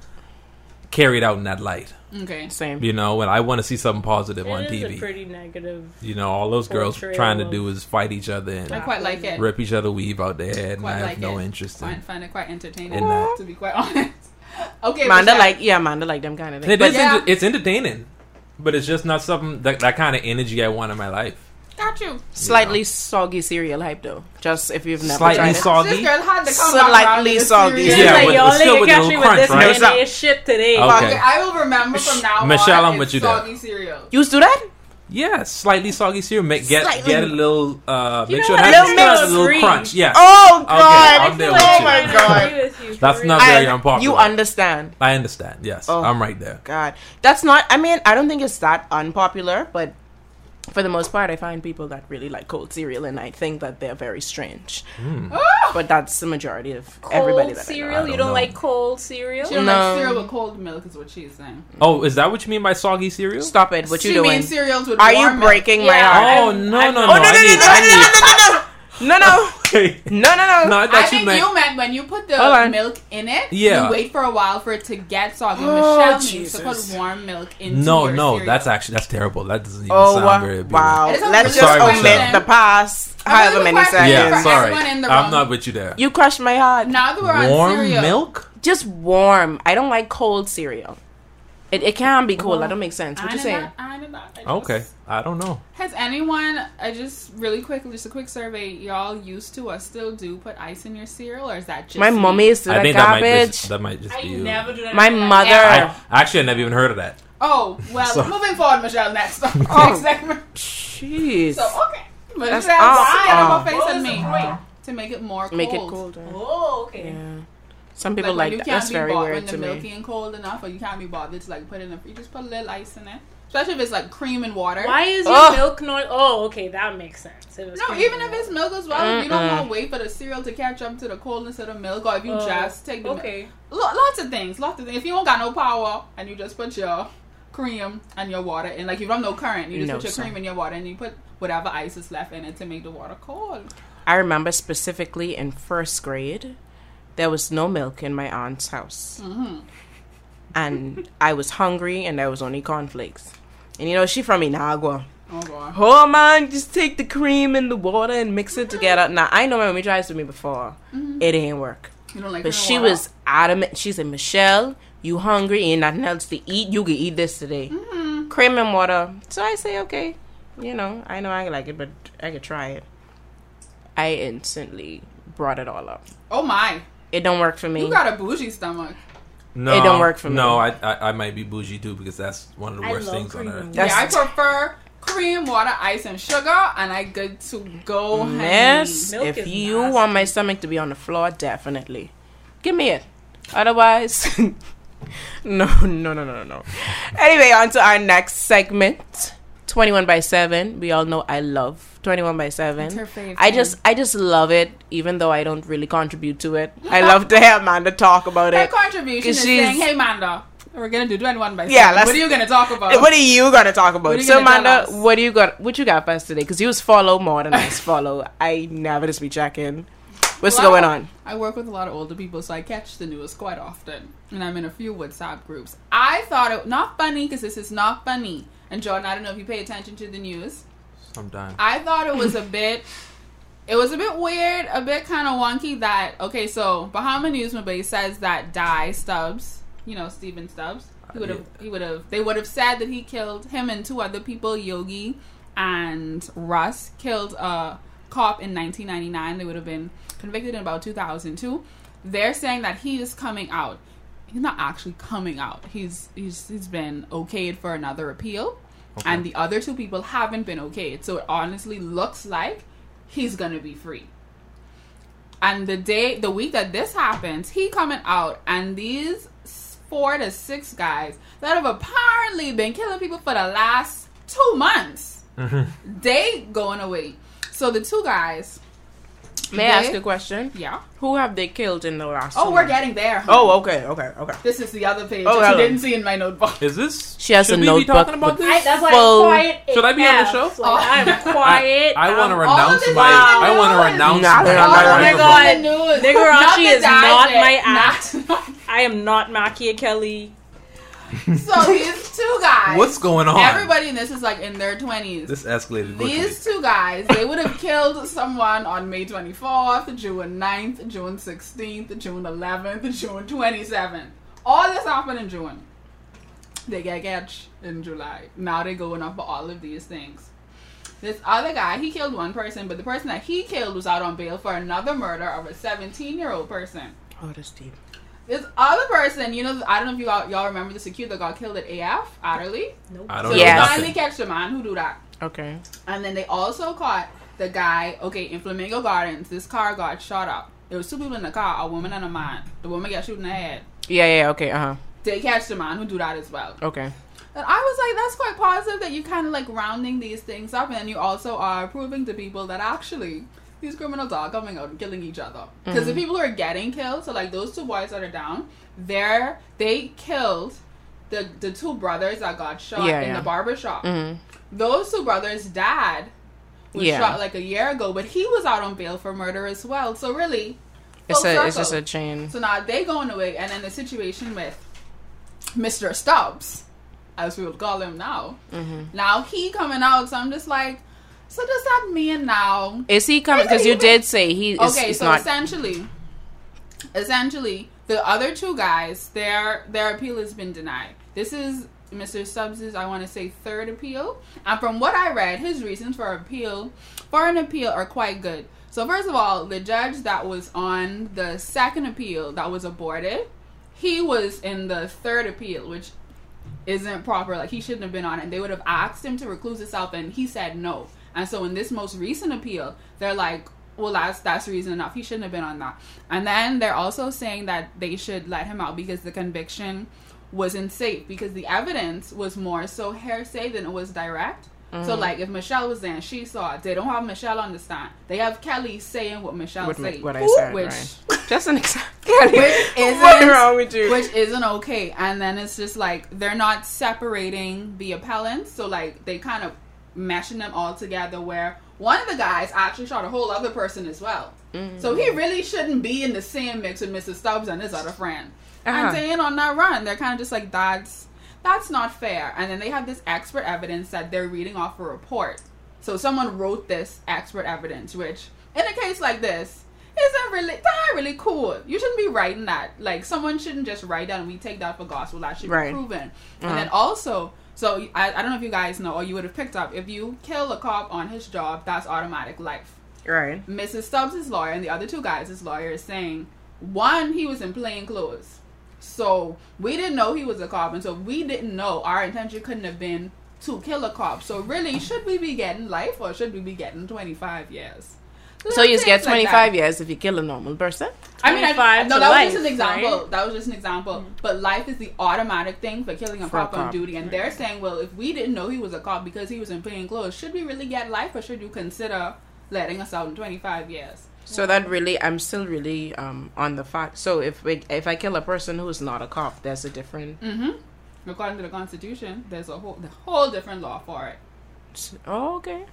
carried out in that light. Okay. Same. You know, and I want to see something positive on It is a TV. pretty negative. you know, all those girls trying to do is fight each other and I quite like it. rip each other weave out their head, and Quite I have like no it. interest in. Find, find it quite entertaining, In that. to be quite honest. Okay, Manda Michelle. like yeah, Manda like them kind of And it things. is. Yeah. enter- it's entertaining, but it's just not something that that kind of energy I want in my life. Got you. slightly soggy cereal hype though. Just if you've never Slightly tried it. soggy. This girl had to come Slightly back around to soggy. serious. Yeah, like, but y'all it's still with a catch me little with this crunch, right? mayonnaise shit today. Okay. Okay, I will remember from now on. Michelle. I'm with it's you there. Soggy cereal. You used to do that? Yeah, slightly soggy cereal. Make get Slightly. get a little. Uh, You make know sure it has a little, mix. little crunch. Yeah, Oh I'll god! there with feel you. Oh my I God. agree with you, for That's not very I- unpopular. You understand? I understand. Yes, Oh. I'm right there. God, that's not. I mean, I don't think it's that unpopular, but for the most part, I find people that really like cold cereal, and I think that they're very strange. But that's the majority of everybody Cold that cereal. I you don't don't know. like cold cereal? She don't No. like cereal with cold milk, is what she's saying. Oh, is that what you mean by soggy cereal? Stop it! What she you doing? means cereals with Are warm you milk. breaking my Yeah. heart? Oh I'm- no no Oh, no! no, I no, no, need, no, I no, need- no, no, no, no, Okay. no, no, no, No, I I you think meant. you meant when you put the Hold milk in it, Yeah. you wait for a while for it to get soggy. Oh, Michelle needs to put warm milk into no, your no, cereal. that's actually that's terrible. That doesn't even Oh sound very appealing. wow! It is a Let's really just good omit question. the past however a many seconds. Yeah, sorry, everyone in the I'm room. not with you there. You crushed my heart. Now that we're on Warm cereal, milk? Just warm. I don't like cold cereal. It, it can be cold. That don't make sense. What I you did saying? not- I did not- I just- Okay, I don't know. Has anyone? I just really quickly, just a quick survey. Y'all used to or still do put ice in your cereal, or is that just My me? mommy is to I that think that might, just, that might just I be you. never do that. My mother- I, actually, I never even heard of that. Oh well, So- moving forward, Michelle. Next, Oh. next segment. Jeez. So okay, Michelle, That's get awesome. on my face What and was me the to make it more cold. Make it colder. Oh, okay. Yeah. Some people when like, you that. can't That's be very bought weird when to the me. milky and cold enough, or you can't be bothered to like put it in the you just put a little ice in it, especially if it's like cream and water. Why is your Ugh. milk not? Oh, okay, that makes sense. No, even if it's milk. milk as well, if you don't want to wait for the cereal to catch up to the coldness of the milk, or if you Oh, just take the milk. okay. Lo- lots of things, lots of things. If you don't got no power and you just put your cream and your water in, like you don't no current, you just No, put your sir. cream in your water and you put whatever ice is left in it to make the water cold. I remember specifically in first grade, there was no milk in my aunt's house. Mm-hmm. And I was hungry and there was only cornflakes. And you know, she from Inagua. Oh god. Oh man, just take the cream and the water and mix it together. Now, I know my mommy tried to me before. It didn't work. You don't like But she water? was adamant. She said, Michelle, you hungry? Ain't nothing else to eat. You can eat this today. Mm-hmm. Cream and water. So I say, okay. You know, I know I like it, but I could try it. I instantly brought it all up. Oh my. It don't work for me. You got a bougie stomach. No, It don't work for me. No, I, I I might be bougie too because that's one of the I worst love things on earth. That's- yeah, I prefer cream, water, ice, and sugar, and I good to go. honey. Miss, Milk if is you nasty. want my stomach to be on the floor, definitely. Give me it. Otherwise, no, no, no, no, no, no. Anyway, on to our next segment. 21 by 7. We all know I love 21 by 7. It's her fave I just I just love it even though I don't really contribute to it. I love to have Amanda talk about Her it. contribution is she's- saying, "Hey, Manda, we're gonna do 21 by 7. Yeah, What are you gonna talk about? What are you gonna talk about? What are you So Amanda, what do you got? What you got for us today? Because you was follow more than I follow. I never just be checking. What's Well, going on? I work with a lot of older people, so I catch the news quite often, and I'm in a few WhatsApp groups. I thought it not funny because this is not funny. And Jordan, I don't know if you pay attention to the news. Sometimes. I thought it was a bit. It was a bit weird, a bit kind of wonky. That okay, so Bahama News Mobile says that Die Stubbs, you know Stephen Stubbs, he would have, he would have, they would have said that he killed him and two other people, Yogi and Russ, killed a cop in 1999. They would have been convicted in about 2002. They're saying that he is coming out. He's not actually coming out. He's he's he's been okayed for another appeal Okay. and the other two people haven't been okayed. So it honestly looks like he's gonna be free. And the day, the week that this happens, he coming out, and these four to six guys that have apparently been killing people for the last two months, mm-hmm. they going away. So the two guys, May I ask a question? yeah. Who have they killed in the last? Oh, two we're months? getting there. huh? Oh, okay, okay, okay. This is the other page Oh, that you didn't see in my notebook. Is this? She has should a we notebook be talking about this? I, that's why Full- I'm quiet. Should I be on the show? Like, I'm oh. quiet. I want to I'm- um, renounce my. I want to renounce Nah, my. they're not- my Oh my microphone. God. News. Nigarachi Not the is not my not- I am not Machiavelli. so these two guys. What's going on? Everybody in this is like in their twenties. This escalated quickly. These two guys, they would have killed someone on May 24th, June 9th, June 16th, June 11th, June 27th. All this happened in June. They get catch in July. Now they're going up for all of these things. This other guy, he killed one person, but the person that he killed was out on bail for another murder of a 17 year old person. Oh, that's deep. This other person, you know, I don't know if you all, y'all remember the security that got killed at AF, Adderley. I don't So know Yes. finally catch the man who do that. Okay. And then they also caught the guy, okay, in Flamingo Gardens, this car got shot up. There was two people in the car, a woman and a man. The woman got shot in the head. Yeah, yeah. Okay. Uh huh. They catch the man who do that as well. Okay. And I was like, that's quite positive that you kind of like rounding these things up, and then you also are proving to people that actually these criminals are coming out and killing each other. Because the people who are getting killed, so like those two boys that are down, they're they killed the the two brothers that got shot Yeah, in yeah. the barber shop. hmm Those two brothers' dad was Yeah. shot like a year ago, but he was out on bail for murder as well. So really, It's a it's just a chain. So now they going away, and then the situation with Mr. Stubbs, as we would call him now. Mm-hmm. Now he coming out, so I'm just like, so does that mean now? Is he coming? Because you did say he is. Okay, so not. essentially, essentially, the other two guys, their their appeal has been denied. This is Mr. Stubbs's, I want to say, third appeal. And from what I read, his reasons for appeal, for an appeal, are quite good. So first of all, the judge that was on the second appeal that was aborted, he was in the third appeal, which isn't proper. Like he shouldn't have been on it. They would have asked him to recluse himself, and he said no. And so in this most recent appeal, they're like, well, that's that's reason enough. He shouldn't have been on that. And then they're also saying that they should let him out because the conviction wasn't safe because the evidence was more so hearsay than it was direct. So mm-hmm. like if Michelle was there and she saw it, they don't have Michelle on the stand. They have Kelly saying what Michelle What, said. what I said, which right. Just an example. which isn't What's wrong with you? which isn't okay. And then it's just like they're not separating the appellants, so like they kind of meshing them all together. Where one of the guys actually shot a whole other person as well, so he really shouldn't be in the same mix with Mrs. Stubbs and his other friend. Uh-huh. And staying on that run, they're kind of just like that's that's not fair. And then they have this expert evidence that they're reading off a report. So someone wrote this expert evidence, which in a case like this isn't really that really cool. You shouldn't be writing that. Like someone shouldn't just write that and we take that for gospel. That should Right. be proven. Uh-huh. And then also, so I, I don't know if you guys know or you would have picked up if you kill a cop on his job, that's automatic life. Right. Mrs. Stubbs' lawyer and the other two guys' lawyer is saying one, he was in plain clothes. So we didn't know he was a cop, and so we didn't know our intention couldn't have been to kill a cop. So really, should we be getting life or should we be getting twenty five years? So you Things get 25 that. years if you kill a normal person? I mean, I, 25 no, that was just an example. right? That was just an example. But life is the automatic thing for killing a For a cop on duty, and they're saying, well, if we didn't know he was a cop because he was in plain clothes, should we really get life, or should you consider letting us out in twenty five years? So that really, I'm still really um, on the fact. So if we, if I kill a person who's not a cop, there's a different. Mm-hmm. According to the Constitution, there's a whole, the whole different law for it. Oh, okay.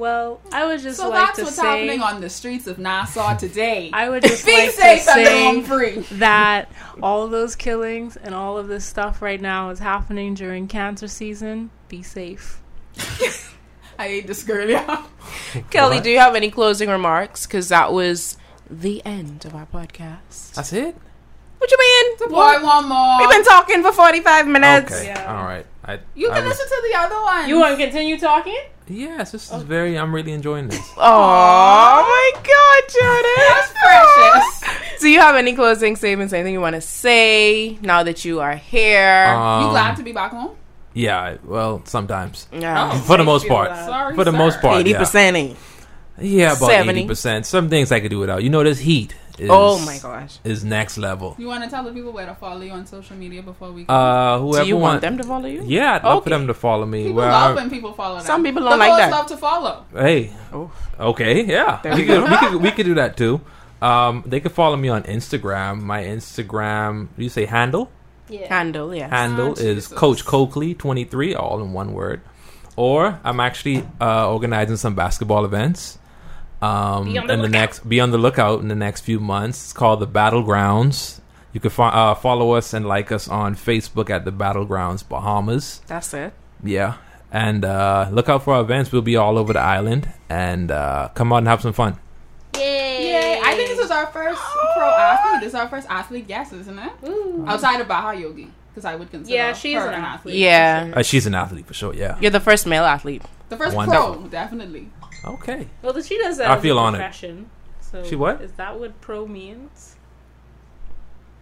Well, I would just So like that's to what's say happening on the streets of Nassau today. I would just Be like to safe and say free. that all of those killings and all of this stuff right now is happening during cancer season. Be safe. I hate this girl, yeah. Kelly, What? do you have any closing remarks? Because that was the end of our podcast. That's it. What you mean? Boy, one more. We've been talking for 45 minutes. Okay. Yeah. All right. I, you I can was- listen to the other one. You want to continue talking? Yes, this is very. I'm really enjoying this. Oh my God, Jordan, That's precious. Do you have any closing statements? Anything you want to say now that you are here? Um, you glad to be back home? Yeah. Well, sometimes. yeah. For the most part. that. Sorry, For the sir. most part. Eighty percent. Yeah, about eighty percent. Some things I could do without. You know, this heat. Is, Oh my gosh. Is next level. You want to tell the people where to follow you on social media before we go? Uh, whoever Do you want want- them to follow you? Yeah, I'd love for them to follow me. people Where love I- when people follow them. Some people the don't like hoes that. love to follow. Hey. Oh. Okay. Yeah. We we could, we could we could do that too. Um, they could follow me on Instagram. My Instagram, you say handle? Yeah. Handle, yeah. Handle Ah, is Coach Coakley twenty three, all in one word. Or I'm actually uh, organizing some basketball events. Um, Be on the in the lookout. next, be on the lookout in the next few months. It's called the Battlegrounds. You can fo- uh, follow us and like us on Facebook at the Battlegrounds Bahamas. That's it. Yeah. And uh, look out for our events. We'll be all over the island. And uh, come out and have some fun. Yay! Yay! I think this was our first pro athlete. This is our first athlete guest, isn't it? Ooh. Outside of Baha Yogi, because I would consider Yeah, she's her an an athlete. athlete. Yeah. Uh, she's an athlete for sure. Yeah. You're the first male athlete. The first Wonderful. pro, definitely. Okay. Well, that she does that I feel a honored. profession. So She what? Is that what pro means?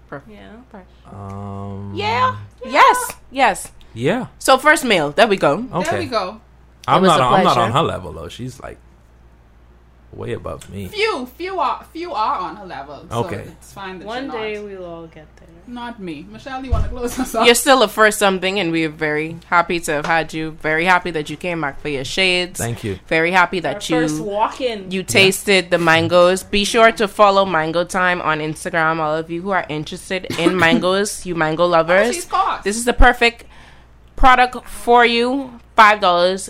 Pro. Yeah. Um. Yeah. Yes. Yes. Yeah. So first male. There we go. Okay. There we go. I'm not. a On, I'm not on her level though. She's like way above me. Few, few are, few are on her level. So Okay. it's fine that One you're day not. we'll all get there. Not me, Michelle. You want to close us off? You're still a first something, and we're very happy to have had you. Very happy that you came back for your shades. Thank you. Very happy Our that first you walk-in. you tasted the mangoes. Be sure to follow Mango Tyme on Instagram. All of you who are interested in mangoes, you mango lovers, these cost? this is the perfect product for you. Five dollars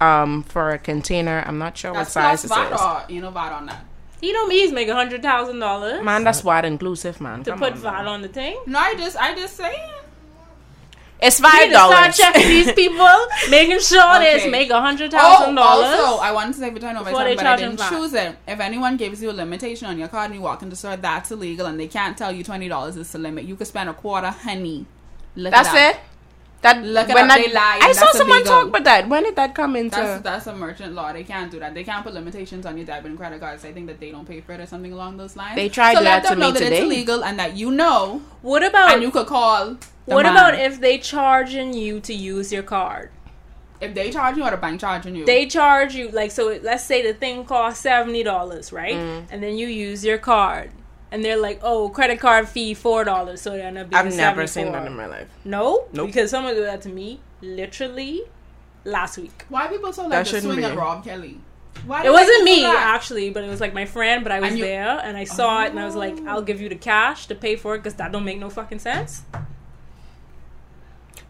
um for a container. I'm not sure That's what size plus this VAT is. or you know VAT on that. you know me, he's make a hundred thousand dollars Man, that's wide inclusive, man. to Come put on, VAT on the thing. No, I just, I just saying. It's We need five to start dollars. checking these people, making sure they make a hundred Oh, thousand dollars. also, I wanted to say return over Before they time, but I didn't choose it. If anyone gives you a limitation on your card and you walk into the store, that's illegal, and they can't tell you twenty dollars is the limit. You could spend a quarter, honey. Look That's up. it. That Look it when up, that, they lie, I saw that's someone illegal. talk about that. When did that come into? That's that's a merchant law. They can't do that. They can't put limitations on your debit and credit cards. I think that they don't pay for it or something along those lines. They tried so that let them to know me that today. it's illegal and that you know, What about and you could call. what man. about if they charging you to use your card? if they charge you or the bank charging you? They charge you like so. Let's say the thing costs seventy dollars, right? Mm. And then you use your card, and they're like, "Oh, credit card fee four dollars," so it end up being I've never seen 74. that in my life. No, Nope. because someone did that to me literally last week. Why people so like to swing be. at Rob Kelly? Why It wasn't me actually, but it was like my friend. But I was And you- there and I saw it, and I was like, Oh. "I'll give you the cash to pay for it because that don't make no fucking sense."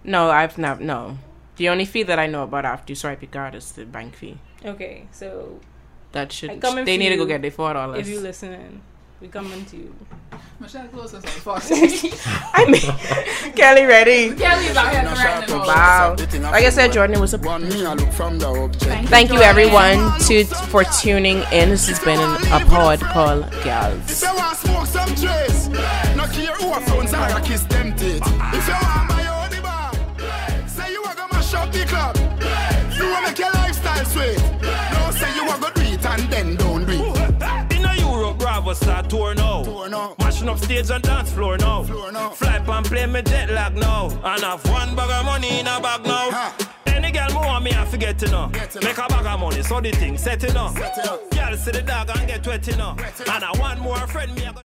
No, I've never. No, the only fee that I know about after you swipe your card is the bank fee. Okay, so That should. I coming They for need to go get their four dollars. if you listening, we coming to you. Michelle close us like fuck. I mean, Kelly ready. Kelly's out here threatening us. Wow. Like I said, Jordan, it was a One me, I look from the object. Thank you everyone to for tuning in. This has been a pod called Gals. Bravo start tour now. Tour now. Mashing up stage and dance floor now. Floor now. Fly and play me jet lag now. And have one bag of money in a bag now. Ha. Any girl me want me, I forget to know. Get Make a bag of money, so the thing set it up. Set it up. Girl see the dog and get wet you know. And I want more friend me. I